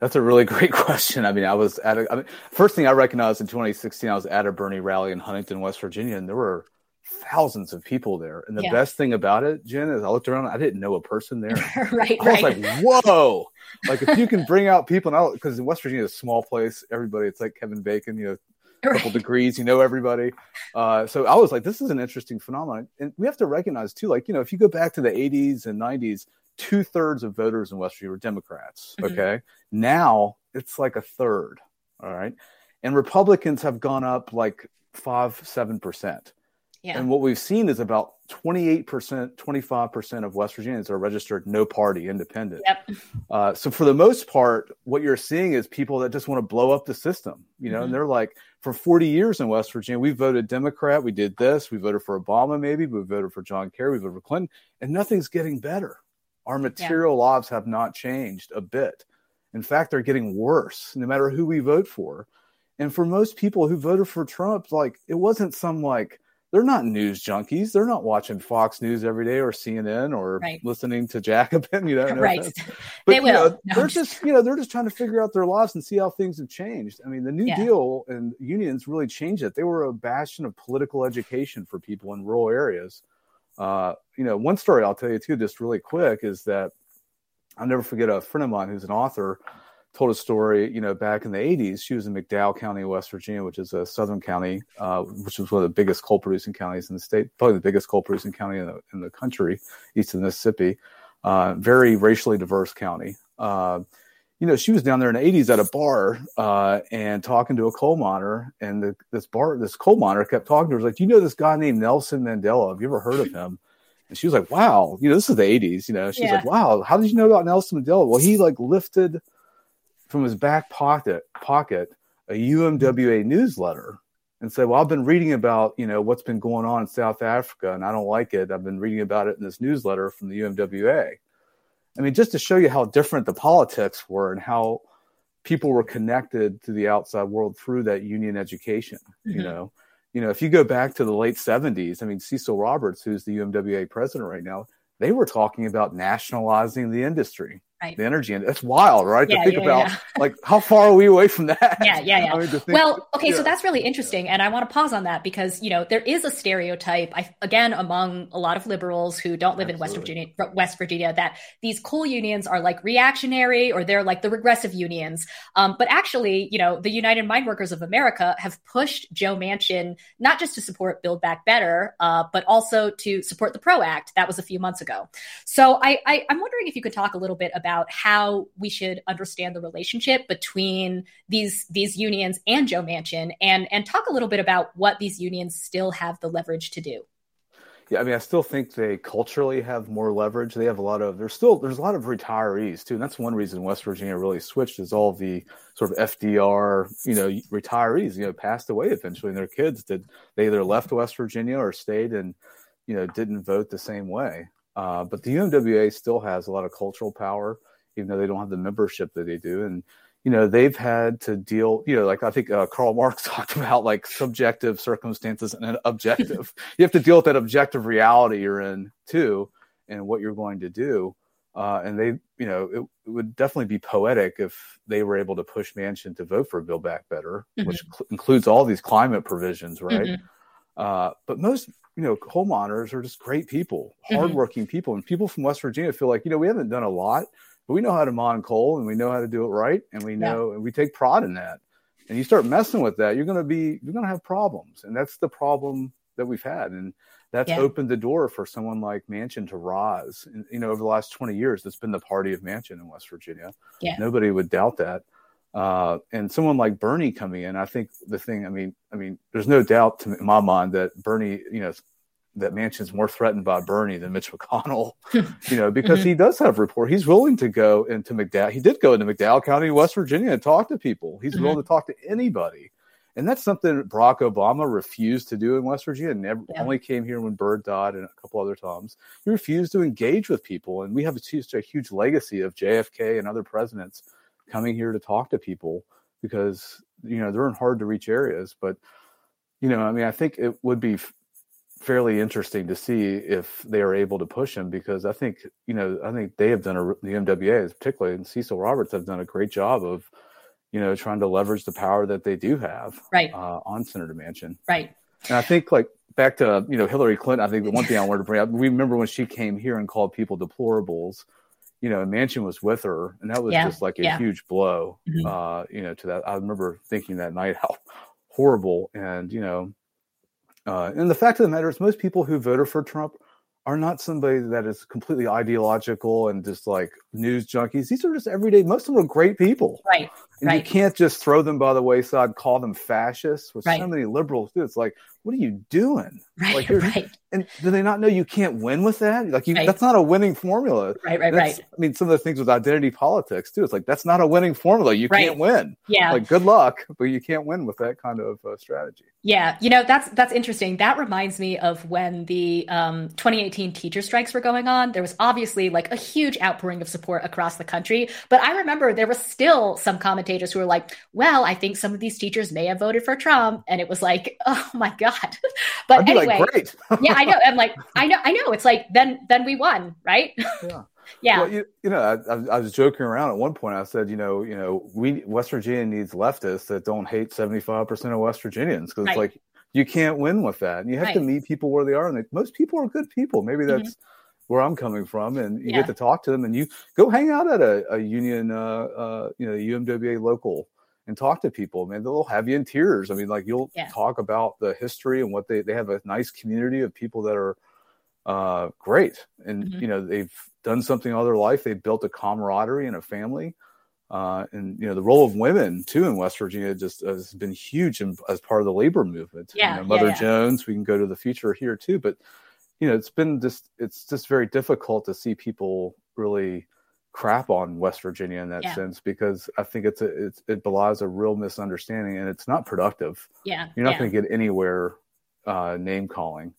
that's a really great question. I mean, I was at a, I mean, first thing I recognized in 2016, I was at a Bernie rally in Huntington, West Virginia, and there were thousands of people there. And the yeah. best thing about it, Jen, is I looked around, I didn't know a person there. right. I was like, whoa. like if you can bring out people now, because in West Virginia, it's a small place, everybody, it's like Kevin Bacon, you know, a couple degrees, you know everybody. Uh, so I was like, this is an interesting phenomenon. And we have to recognize too, like, you know, if you go back to the 80s and 90s, two thirds of voters in West Virginia were Democrats. Mm-hmm. Okay. Now it's like a third. All right. And Republicans have gone up like five, seven percent. Yeah. And what we've seen is about 28%, 25% of West Virginians are registered no party independent. Yep. Uh, so for the most part, what you're seeing is people that just want to blow up the system, you know, mm-hmm. and they're like, for 40 years in West Virginia, we voted Democrat, we did this, we voted for Obama, maybe, we voted for John Kerry, we voted for Clinton, and nothing's getting better. Our material yeah. lives have not changed a bit. In fact, they're getting worse, no matter who we vote for. And for most people who voted for Trump, like it wasn't some like they're not news junkies. They're not watching Fox News every day or CNN or right. listening to Jacobin. You know, right? But, they will. Know, no, they're just you know they're just trying to figure out their lives and see how things have changed. I mean, the New yeah. Deal and unions really changed it. They were a bastion of political education for people in rural areas. Uh, you know, one story I'll tell you too, just really quick, is that I'll never forget a friend of mine who's an author told a story, you know, back in the 80s. She was in McDowell County, West Virginia, which is a southern county, uh, which was one of the biggest coal producing counties in the state, probably the biggest coal producing county in the, in the country, east of the Mississippi. Uh, very racially diverse county. Uh, you know, she was down there in the 80s at a bar uh, and talking to a coal miner, and the, this bar, this coal miner kept talking to her. Was like, "Do you know this guy named Nelson Mandela? Have you ever heard of him?" And she was like, "Wow, you know, this is the 80s. You know, she's yeah. like, "Wow, how did you know about Nelson Mandela?" Well, he like lifted from his back pocket pocket a UMWA newsletter and said, "Well, I've been reading about you know what's been going on in South Africa, and I don't like it. I've been reading about it in this newsletter from the UMWA." I mean, just to show you how different the politics were and how people were connected to the outside world through that union education. Mm-hmm. You know, you know, if you go back to the late '70s, I mean, Cecil Roberts, who's the UMWA president right now, they were talking about nationalizing the industry right. the energy, and it's wild, right? Yeah, to think yeah, about yeah. like how far are we away from that? Yeah, yeah, yeah. I mean, think- well, okay, so that's really interesting, and I want to pause on that because you know there is a stereotype, I, again, among a lot of liberals who don't live in West Virginia, West Virginia, that these coal unions are like reactionary or they're like the regressive unions. Um, but actually, you know, the United Mine Workers of America have pushed Joe Manchin not just to support Build Back Better, uh, but also to support the PRO Act. That was a few months ago. So I, I, I'm wondering if you could talk a little bit about how we should understand the relationship between these these unions and Joe Manchin, and and talk a little bit about what these unions still have the leverage to do. Yeah, I mean, I still think they culturally have more leverage. They have a lot of there's still there's a lot of retirees too, and that's one reason West Virginia really switched is all the sort of FDR you know retirees you know passed away eventually, and their kids did they either left West Virginia or stayed and you know didn't vote the same way. Uh, but the UMWA still has a lot of cultural power, even though they don't have the membership that they do, and you know they've had to deal you know like i think uh, karl marx talked about like subjective circumstances and an objective you have to deal with that objective reality you're in too and what you're going to do uh, and they you know it, it, would definitely be poetic if they were able to push Manchin to vote for Build Back Better mm-hmm. which cl- includes all these climate provisions right mm-hmm. uh, but most you know coal miners are just great people hardworking mm-hmm. people and people from west virginia feel like you know we haven't done a lot but we know how to mine coal and we know how to do it right and we know yeah. and we take pride in that and you start messing with that you're going to be you're going to have problems and that's the problem that we've had and that's yeah. opened the door for someone like Manchin to rise and, you know over the last 20 years that's been the party of Manchin in west virginia yeah. nobody would doubt that uh, and someone like bernie coming in i think the thing i mean i mean there's no doubt to in my mind that bernie you know that Manchin's more threatened by Bernie than Mitch McConnell, you know, because mm-hmm. he does have report. He's willing to go into McDowell. He did go into McDowell County, West Virginia, and talk to people. He's mm-hmm. willing to talk to anybody, and that's something Barack Obama refused to do in West Virginia. Never yeah. only came here when Byrd died and a couple other times. He refused to engage with people, and we have a a huge legacy of JFK and other presidents coming here to talk to people because you know they're in hard to reach areas, but. You know, I mean, I think it would be fairly interesting to see if they are able to push him because I think you know I think they have done a the MWA particularly and Cecil Roberts have done a great job of you know trying to leverage the power that they do have right uh, on Senator Manchin right and I think like back to you know Hillary Clinton I think the one thing I wanted to bring up we remember when she came here and called people deplorables you know Manchin was with her and that was yeah. just like a yeah. huge blow mm-hmm. uh, you know to that I remember thinking that night how horrible and you know uh, and the fact of the matter is, most people who voted for Trump are not somebody that is completely ideological and just like news junkies. These are just everyday. Most of them are great people, right? And right. you can't just throw them by the wayside, call them fascists, which right. so many liberals do. It's like, what are you doing? Right, like, right. And do they not know you can't win with that? Like, you, right. that's not a winning formula. Right, right, right. I mean, some of the things with identity politics too. It's like that's not a winning formula. You right. can't win. Yeah. Like, good luck, but you can't win with that kind of uh, strategy. Yeah, you know that's that's interesting. That reminds me of when the um, 2018 teacher strikes were going on. There was obviously like a huge outpouring of support across the country, but I remember there was still some commentators who were like, "Well, I think some of these teachers may have voted for Trump," and it was like, "Oh my god!" But I'd anyway, like, great. yeah, I know. I'm like, I know, I know. It's like then then we won, right? Yeah. Yeah. Well, you, you know, I, I, was joking around at one point. I said, you know, you know, we West Virginia needs leftists that don't hate seventy five percent of West Virginians because right. it's like you can't win with that, and you have right. to meet people where they are. And they, most people are good people. Maybe that's mm-hmm. where I'm coming from, and you Yeah. get to talk to them, and you go hang out at a, a union, uh, uh, you know, UMWA local. And talk to people, man. They'll have you in tears. I mean, like you'll Yeah. talk about the history and what they they have a nice community of people that are uh, great. And, Mhm. you know, they've done something all their life. They've built a camaraderie and a family. Uh, and, you know, the role of women, too, in West Virginia just has been huge in, as part of the labor movement. Yeah, You know, yeah, Mother yeah. Jones, we can go to the future here, too. But, you know, it's been just, it's just very difficult to see people really crap on West Virginia in that Yeah. sense because I think it's a, it's, it belies a real misunderstanding and it's not productive. Yeah. You're not yeah. going to get anywhere uh, name calling.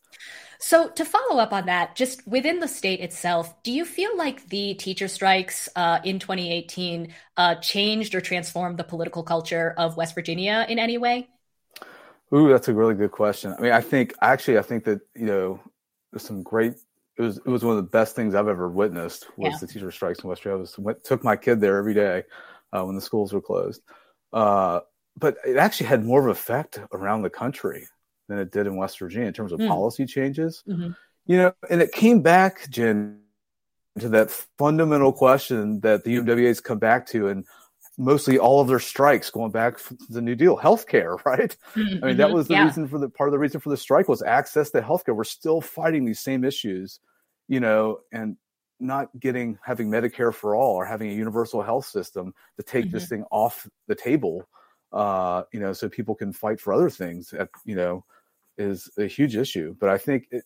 So, to follow up on that, just within the state itself, do you feel like the teacher strikes uh, in 2018 uh, changed or transformed the political culture of West Virginia in any way? Ooh, that's a really good question. I mean, I think actually, I think that you know, there's some great it was it was one of the best things I've ever witnessed was Yeah. the teacher strikes in West Virginia. I was, went, took my kid there every day uh, when the schools were closed. Uh, but it actually had more of an effect around the country than it did in West Virginia in terms of Hmm. policy changes. Mhm. You know, and it came back, Jen, to that fundamental question that the UMWA has come back to, and mostly all of their strikes going back to the New Deal, healthcare, right? I mean, that Mhm. was the Yeah. reason for the part of the reason for the strike was access to healthcare. We're still fighting these same issues, you know, and not getting having Medicare for all or having a universal health system to take this Mhm. thing off the table, uh, you know, so people can fight for other things. At, you know, is a huge issue. But I think it,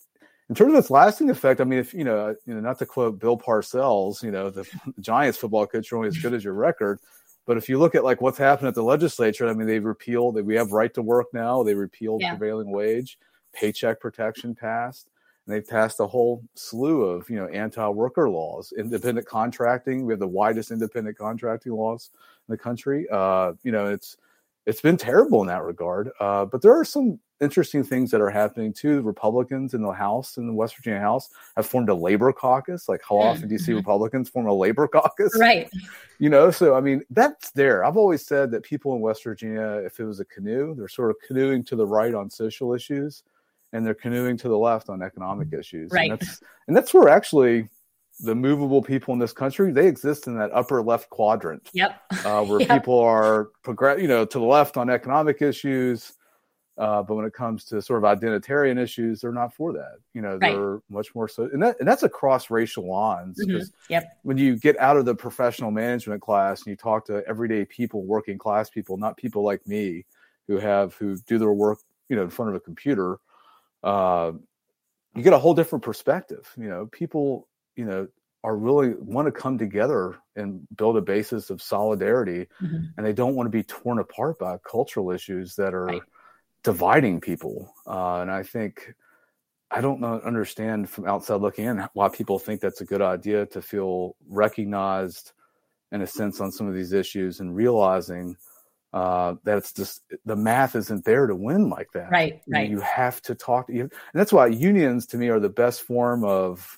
in terms of its lasting effect, I mean, if you know, you know, not to quote Bill Parcells, you know, the Giants football coach, you're only as good as your record. But if you look at like what's happened at the legislature, I mean, they've repealed. That we have right to work now. They repealed Yeah. prevailing wage, paycheck protection passed, and they've passed a whole slew of you know anti-worker laws, independent contracting. We have the widest independent contracting laws in the country. Uh, you know, it's it's been terrible in that regard. Uh, but there are some interesting things that are happening too. Republicans in the House, in the West Virginia House, have formed a labor caucus. Like, how often do you see Mhm. Republicans form a labor caucus? Right. You know, so I mean, that's there. I've always said that people in West Virginia, if it was a canoe, they're sort of canoeing to the right on social issues, and they're canoeing to the left on economic issues. Right. And that's, and that's where actually the movable people in this country they exist in that upper left quadrant Yep. uh, where Yep. people are progress, you know, to the left on economic issues. Uh, but when it comes to sort of identitarian issues, they're not for that. You know, Right. they're much more so, and that and that's across racial lines. Mhm. 'cause Yep. When you get out of the professional management class and you talk to everyday people, working class people, not people like me who have who do their work, you know, in front of a computer, uh, you get a whole different perspective. You know, people, you know, are really want to come together and build a basis of solidarity, Mhm. and they don't want to be torn apart by cultural issues that are Right. Dividing people. Uh, and I think I don't know, understand from outside looking in why people think that's a good idea to feel recognized in a sense on some of these issues and realizing uh, that it's just the math isn't there to win like that. Right, You know, right. You have to talk. You, and that's why unions, to me, are the best form of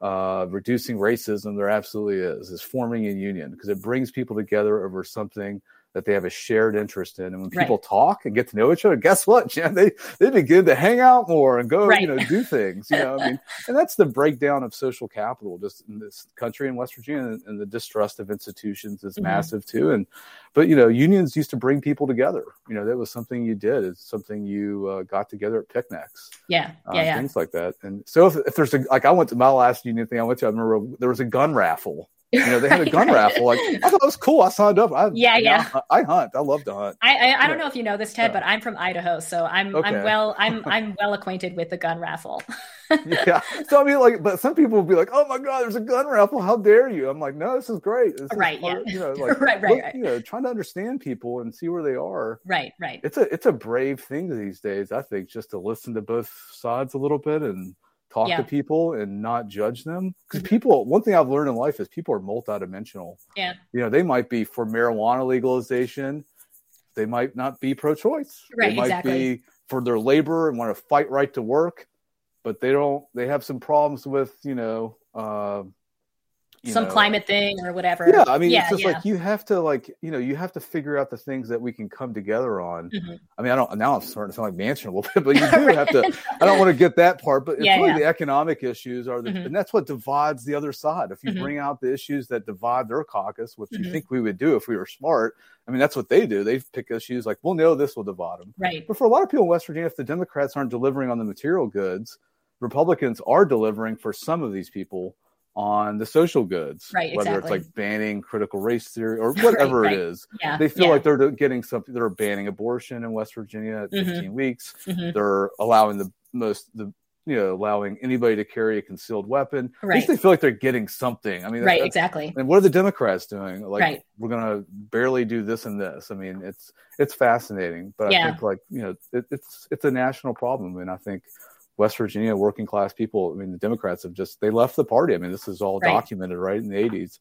uh, reducing racism. There absolutely is. Is forming a union because it brings people together over something that they have a shared interest in. And when people Right. talk and get to know each other, guess what, Jen? They they begin to hang out more and go, Right. you know, do things. You know, I mean, and that's the breakdown of social capital just in this country in West Virginia, and, and the distrust of institutions is Mhm. massive too. And but you know, unions used to bring people together. You know, that was something you did. It's something you uh, got together at picnics Yeah. uh, Yeah. Yeah. things like that. And so if, if there's a like I went to my last union thing I went to, I remember there was a gun raffle. You know, they had a gun raffle. Like I thought it was cool. I signed up. I, Yeah, you know, yeah. I, I hunt. I love to hunt. I, I, I don't know if you know this, Ted, Yeah. but I'm from Idaho, so I'm Okay. I'm well I'm I'm well acquainted with the gun raffle. yeah. So I mean, like, but some people will be like, "Oh my God, there's a gun raffle! How dare you?" I'm like, "No, this is great. This Right, part- yeah. You know, like, Right, right, look, right. You know, trying to understand people and see where they are. right, right. It's a it's a brave thing these days. I think just to listen to both sides a little bit and talk Yeah. to people and not judge them. Because Mhm. people, one thing I've learned in life is people are multidimensional. Yeah. You know, they might be for marijuana legalization. They might not be pro-choice. Right, They might exactly. be for their labor and want to fight right to work, but they don't. They have some problems with you know. Uh, Some know, climate thing or whatever. yeah, I mean, yeah, it's just yeah. like you have to like you know you have to figure out the things that we can come together on. Mhm. I mean, I don't now I'm starting to sound like Manchin a little bit, but you do have to. I don't want to get that part, but it's Yeah, really the economic issues are the, Mhm. and that's what divides the other side. If you Mhm. bring out the issues that divide their caucus, which you think we would do if we were smart, I mean, that's what they do. They pick issues like, well, no, this will divide them. Right. But for a lot of people in West Virginia, if the Democrats aren't delivering on the material goods, Republicans are delivering for some of these people on the social goods, Right, whether exactly. it's like banning critical race theory or whatever right. it is. Yeah. They feel yeah. like they're getting something. They're banning abortion in West Virginia at Mhm. 15 weeks. Mhm. They're allowing the most the you know allowing anybody to carry a concealed weapon. At Right. least they feel like they're getting something. I mean, right, exactly. and what are the Democrats doing? Like Right. we're gonna barely do this and this. I mean, it's it's fascinating, but I Yeah. think like you know it, it's it's a national problem, and I think West Virginia working class people. I mean, the Democrats have just they left the party. I mean, this is all Right. documented right in the '80s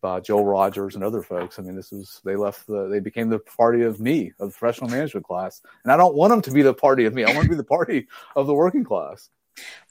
by Joel Rogers and other folks. I mean, this was they left the they became the party of me of the professional management class, and I don't want them to be the party of me. I want to be the party of the working class.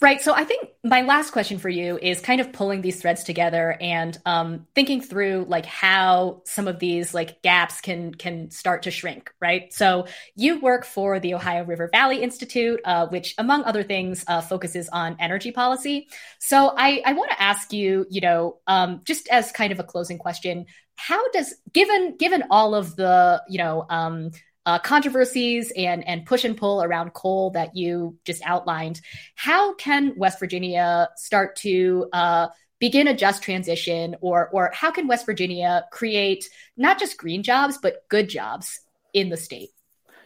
Right. So I think my last question for you is kind of pulling these threads together and um, thinking through like how some of these like gaps can can start to shrink. Right. So you work for the Ohio River Valley Institute, uh, which, among other things, uh, focuses on energy policy. So I, I want to ask you, you know, um, just as kind of a closing question, how does given given all of the you know um, uh, controversies and and push and pull around coal that you just outlined, how can West Virginia start to uh, begin a just transition, or or how can West Virginia create not just green jobs but good jobs in the state?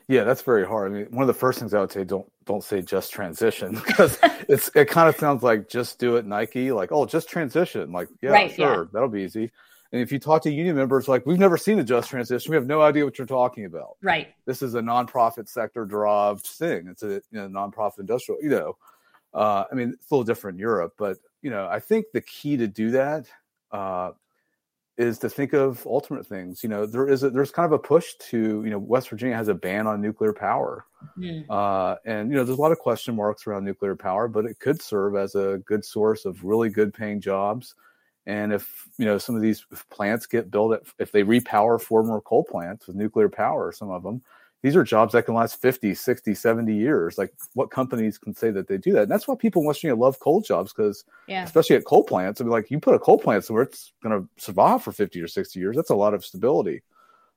Yeah, that's very hard. I mean, one of the first things I would say don't don't say just transition because it's it kind of sounds like just do it Nike, like oh just transition, like yeah right, sure yeah. that'll be easy. And if you talk to union members, like we've never seen a just transition, we have no idea what you're talking about. Right. This is a nonprofit sector derived thing. It's a you know, nonprofit industrial. You know, uh, I mean, it's a little different in Europe, but you know, I think the key to do that uh, is to think of ultimate things. You know, there is a, there's kind of a push to you know West Virginia has a ban on nuclear power, mm. uh, and you know there's a lot of question marks around nuclear power, but it could serve as a good source of really good paying jobs and if you know some of these plants get built, at, if they repower former coal plants with nuclear power, some of them, these are jobs that can last 50, 60, 70 years. Like what companies can say that they do that? And that's why people in West Virginia love coal jobs because, yeah. especially at coal plants, I mean, like you put a coal plant somewhere, it's going to survive for 50 or 60 years. That's a lot of stability.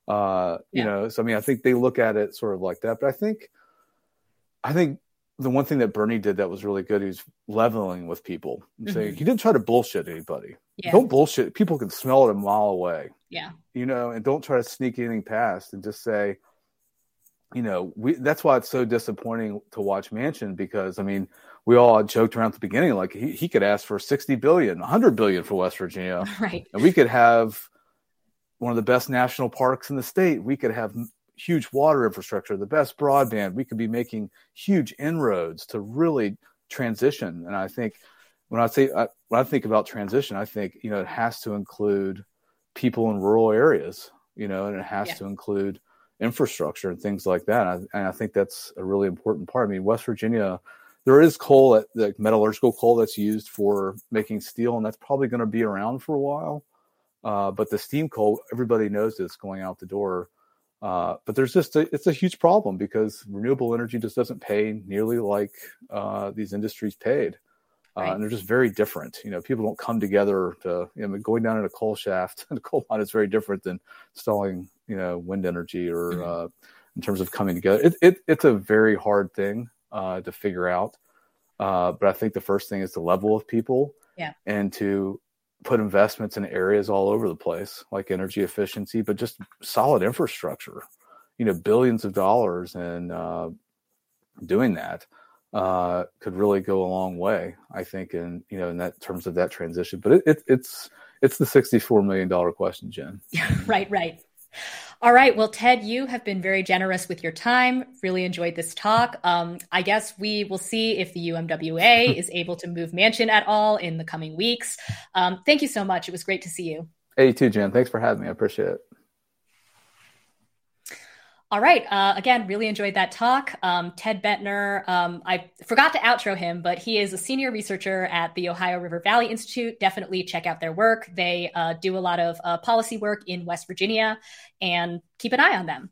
Uh, yeah. You know, so I mean, I think they look at it sort of like that. But I think, I think the one thing that Bernie did that was really good, he was leveling with people and mm-hmm. saying he didn't try to bullshit anybody. Yeah. Don't bullshit. People can smell it a mile away. Yeah. You know, and don't try to sneak anything past and just say, you know, we that's why it's so disappointing to watch Manchin because I mean, we all joked around at the beginning like he, he could ask for 60 billion, 100 billion for West Virginia. Right. And we could have one of the best national parks in the state. We could have huge water infrastructure, the best broadband. We could be making huge inroads to really transition. And I think when I say I, when I think about transition, I think you know it has to include people in rural areas, you know, and it has yeah. to include infrastructure and things like that. And I, and I, think that's a really important part. I mean, West Virginia, there is coal, at, the metallurgical coal that's used for making steel, and that's probably going to be around for a while. Uh, but the steam coal, everybody knows it's going out the door. Uh, but there's just a, it's a huge problem because renewable energy just doesn't pay nearly like uh, these industries paid, uh, right. and they're just very different. You know, people don't come together to you know going down in a coal shaft and a coal mine is very different than installing you know wind energy or mm-hmm. Uh, in terms of coming together. It, it it's a very hard thing uh, to figure out, but I think the first thing is to level with people, yeah, and to put investments in areas all over the place, like energy efficiency, but just solid infrastructure. You know, billions of dollars and uh, doing that uh, could really go a long way. I think, in you know, in that terms of that transition. But it, it, it's it's the sixty-four million dollar question, Jen. right, right. All right. Well, Ted, you have been very generous with your time. Really enjoyed this talk. Um, I guess we will see if the UMWA is able to move Manchin at all in the coming weeks. Um, thank you so much. It was great to see you. Hey, too, Jen. Thanks for having me. I appreciate it. All right. Uh, again, really enjoyed that talk. Um, Ted Boettner, um, I forgot to outro him, but he is a senior researcher at the Ohio River Valley Institute. Definitely check out their work. They uh, do a lot of uh, policy work in West Virginia and keep an eye on them.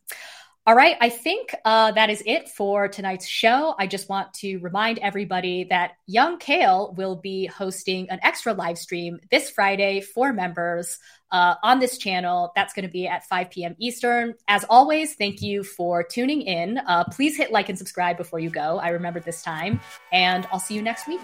All right, I think uh, that is it for tonight's show. I just want to remind everybody that Young Kale will be hosting an extra live stream this Friday for members uh, on this channel. That's going to be at 5 p.m. Eastern. As always, thank you for tuning in. Uh, please hit like and subscribe before you go. I remembered this time, and I'll see you next week.